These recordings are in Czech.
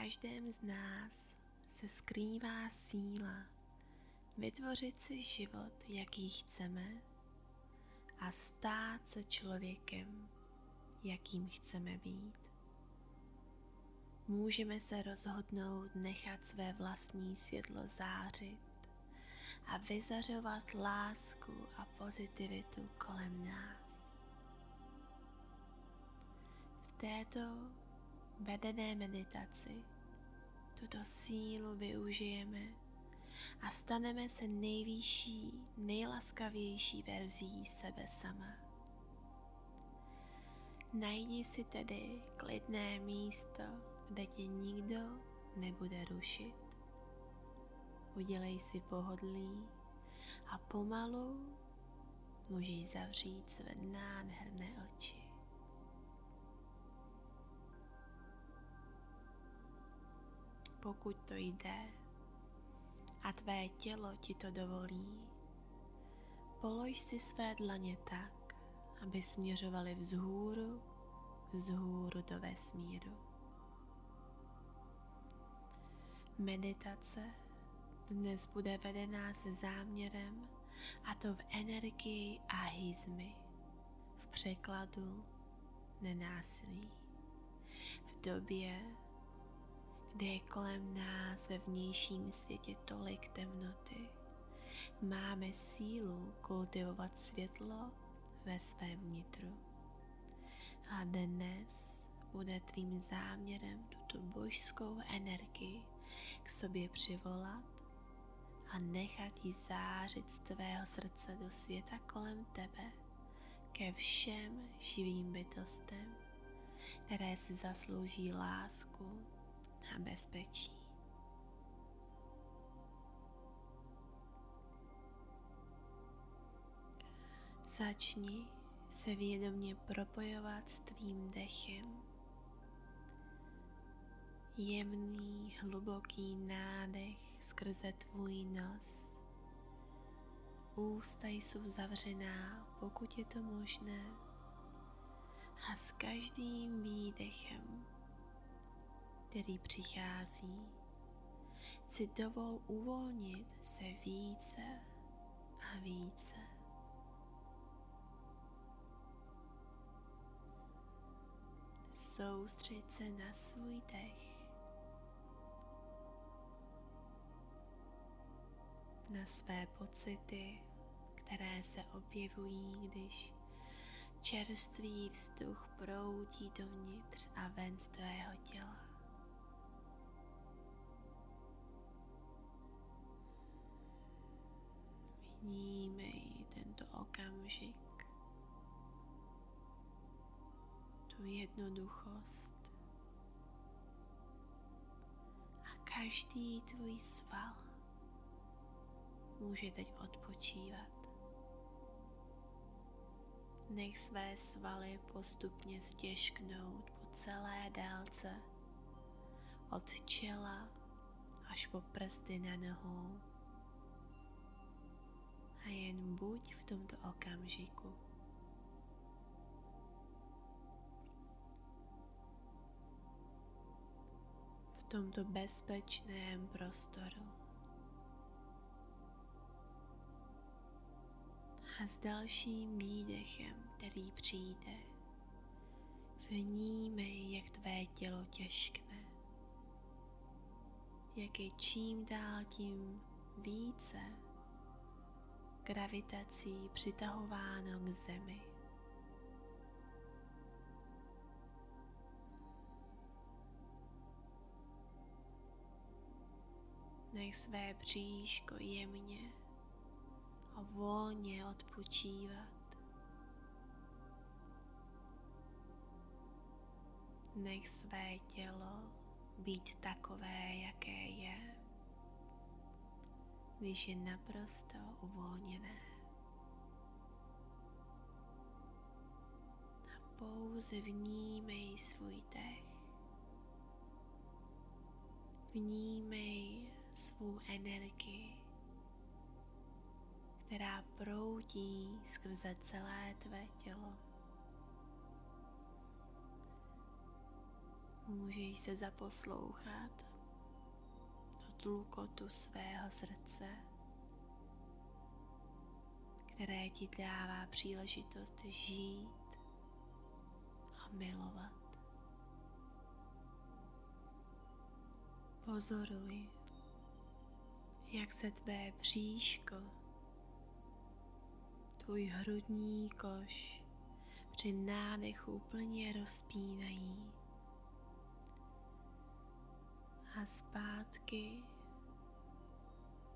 Každém z nás se skrývá síla vytvořit si život, jaký chceme a stát se člověkem, jakým chceme být. Můžeme se rozhodnout nechat své vlastní světlo zářit a vyzařovat lásku a pozitivitu kolem nás. V této vedené meditaci tuto sílu využijeme a staneme se nejvyšší, nejlaskavější verzí sebe sama. Najdi si tedy klidné místo, kde tě nikdo nebude rušit. Udělej si pohodlí a pomalu můžeš zavřít své nádherné oči. Pokud to jde a tvé tělo ti to dovolí, polož si své dlaně tak, aby směřovaly vzhůru, vzhůru do vesmíru. Meditace dnes bude vedená se záměrem a to v energii ahizmy, v překladu nenásilí. V době, kdy je kolem nás ve vnějším světě tolik temnoty, máme sílu kultivovat světlo ve svém vnitru. A dnes bude tvým záměrem tuto božskou energii k sobě přivolat a nechat ji zářit z tvého srdce do světa kolem tebe ke všem živým bytostem, které si zaslouží lásku a bezpečí. Začni se vědomě propojovat s tvým dechem. Jemný, hluboký nádech skrze tvůj nos. Ústa jsou zavřená, pokud je to možné. A s každým výdechem který přichází, si dovol uvolnit se více a více. Soustřeď se na svůj dech, na své pocity, které se objevují, když čerstvý vzduch proudí dovnitř a ven z tvého těla. Vnímej tento okamžik, tu jednoduchost. A každý tvůj sval může teď odpočívat. Nech své svaly postupně stěžknout po celé délce od čela až po prsty na nohou a jen buď v tomto okamžiku. V tomto bezpečném prostoru. A s dalším výdechem, který přijde, vnímej, jak tvé tělo těžkne. Jak je čím dál tím více gravitací přitahováno k zemi. Nech své bříško jemně a volně odpočívat. Nech své tělo být takové, jaké je, když je naprosto uvolněné. A pouze vnímej svůj dech. Vnímej svou energii, která proudí skrze celé tvé tělo. Můžeš se zaposlouchat tlukotu svého srdce, které ti dává příležitost žít a milovat. Pozoruj, jak se tvé bříško, tvůj hrudní koš při nádechu plně rozpínají a zpátky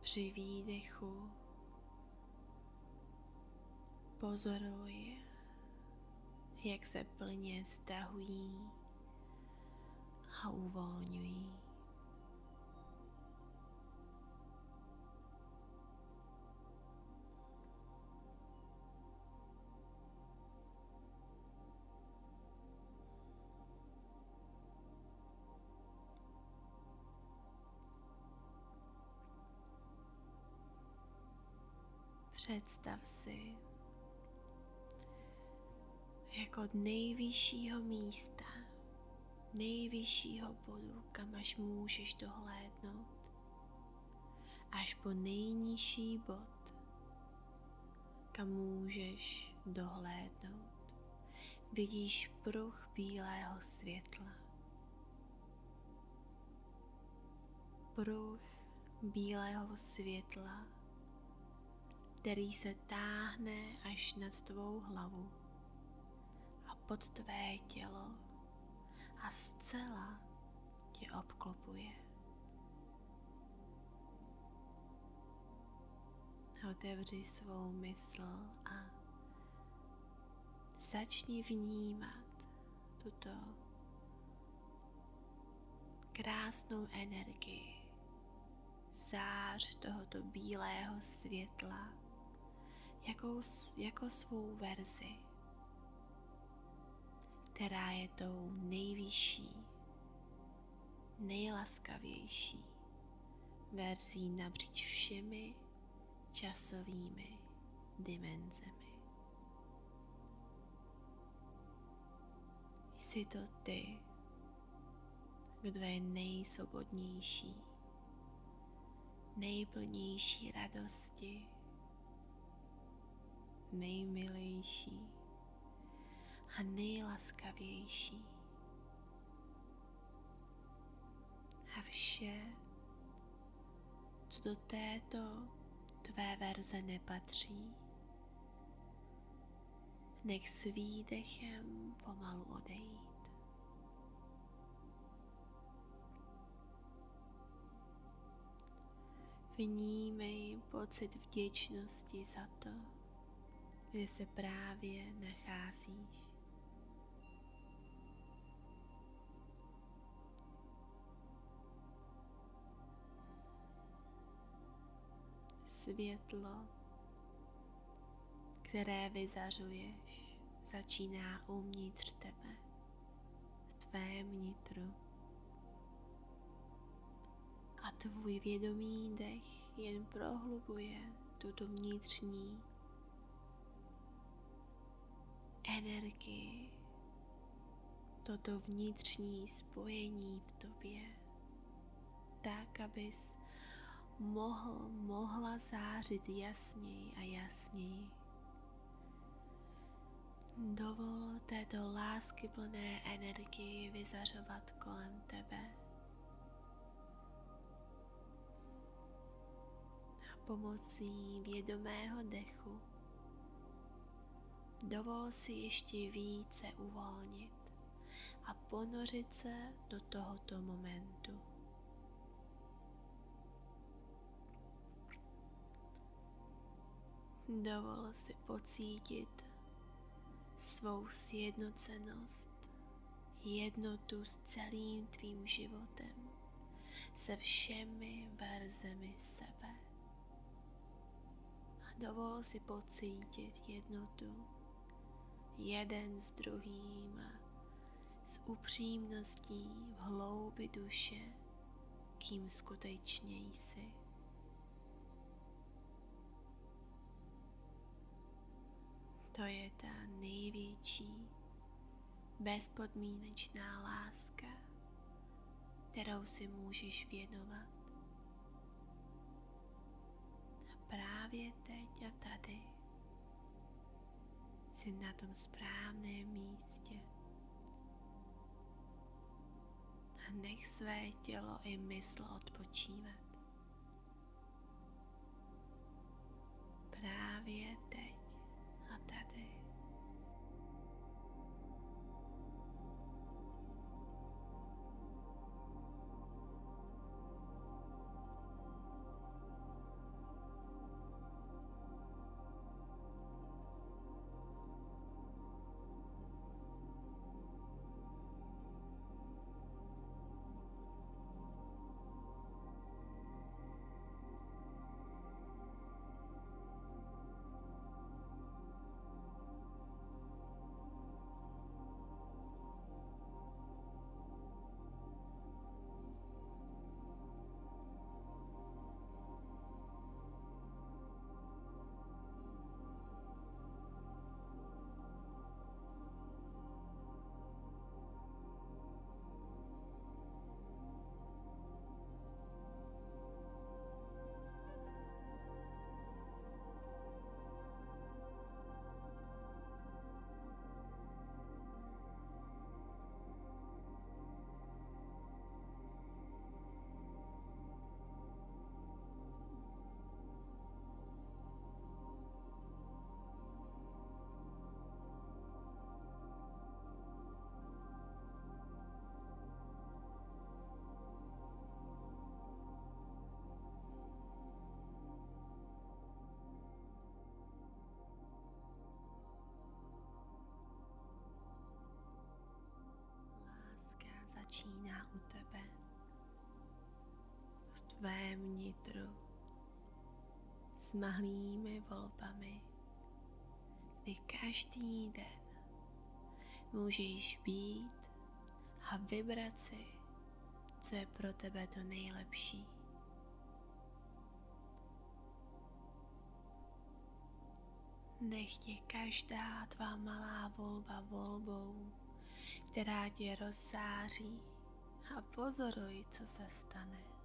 při výdechu pozoruj, jak se plně stahují a uvolňují. Představ si, jako od nejvyššího místa, nejvyššího bodu, kam až můžeš dohlédnout, až po nejnižší bod, kam můžeš dohlédnout, vidíš pruh bílého světla. Pruh bílého světla který se táhne až nad tvou hlavu a pod tvé tělo a zcela tě obklopuje. Otevři svou mysl a začni vnímat tuto krásnou energii, zář tohoto bílého světla, jako, jako svou verzi, která je tou nejvyšší, nejlaskavější verzí napříč všemi časovými dimenzemi. Jsi to ty, kdo je nejsvobodnější, nejplnější radosti, nejmilejší a nejlaskavější. A vše, co do této tvé verze nepatří, nech s výdechem pomalu odejít. Vnímej pocit vděčnosti za to, kde se právě nacházíš. Světlo, které vyzařuješ, začíná uvnitř tebe, v tvém nitru. A tvůj vědomý dech jen prohlubuje tuto vnitřní energii, toto vnitřní spojení v tobě, tak, abys mohl, mohla zářit jasněji a jasněji. Dovol této láskyplné energii vyzařovat kolem tebe. A pomocí vědomého dechu Dovol si ještě více uvolnit a ponořit se do tohoto momentu. Dovol si pocítit svou sjednocenost, jednotu s celým tvým životem, se všemi verzemi sebe. A dovol si pocítit jednotu jeden s druhým s upřímností v hloubi duše, kým skutečně jsi. To je ta největší bezpodmínečná láska, kterou si můžeš věnovat. A právě teď a tady jsi na tom správném místě. A nech své tělo i mysl odpočívat. Právě teď. V tvém nitru, s mahlými volbami, kdy každý den můžeš být a vybrat si, co je pro tebe to nejlepší. Nech tě každá tvá malá volba volbou která tě rozsáří a pozoruj, co se stane.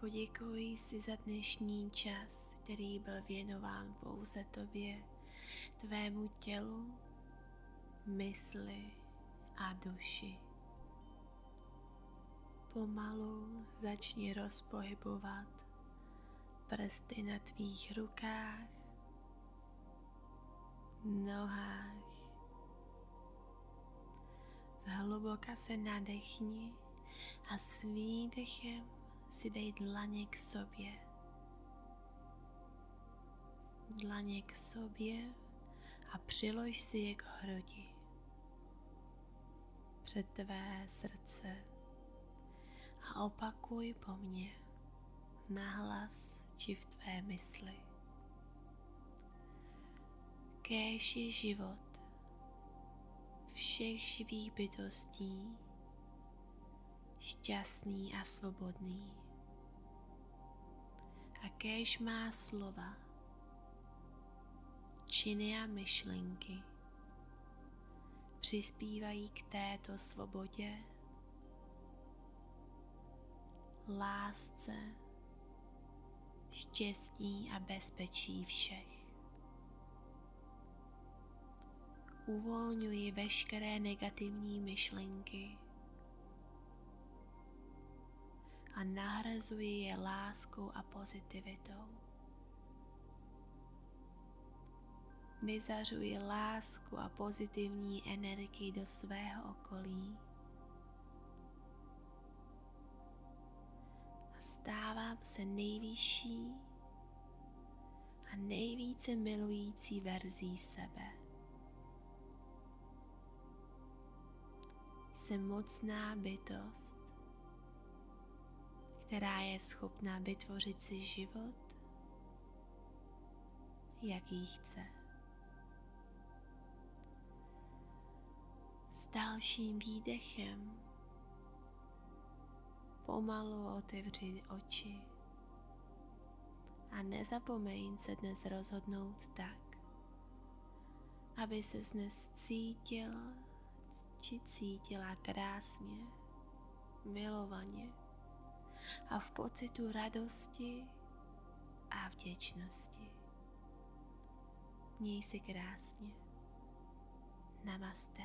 Poděkuji si za dnešní čas, který byl věnován pouze tobě, tvému tělu, mysli a duši. Pomalu začni rozpohybovat prsty na tvých rukách, nohách, Hluboka se nadechni a s výdechem si dej dlaně k sobě. Dlaně k sobě a přilož si je k hrudi. Před tvé srdce a opakuj po mně nahlas či v tvé mysli. Kéž je život všech živých bytostí šťastný a svobodný. A kéž má slova, činy a myšlenky přispívají k této svobodě, lásce, štěstí a bezpečí všech. uvolňuji veškeré negativní myšlenky a nahrazuji je láskou a pozitivitou. Vyzařuji lásku a pozitivní energii do svého okolí. A stávám se nejvyšší a nejvíce milující verzí sebe. Jsem mocná bytost, která je schopná vytvořit si život, jaký chce. S dalším výdechem. Pomalu otevři oči. A nezapomeň se dnes rozhodnout tak, aby se dnes cítil či cítila krásně, milovaně a v pocitu radosti a vděčnosti. Měj si krásně. Namaste.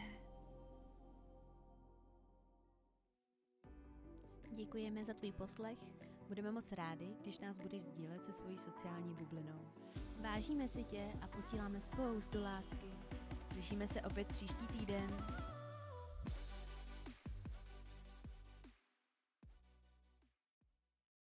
Děkujeme za tvůj poslech. Budeme moc rádi, když nás budeš sdílet se svojí sociální bublinou. Vážíme si tě a posíláme spoustu lásky. Slyšíme se opět příští týden.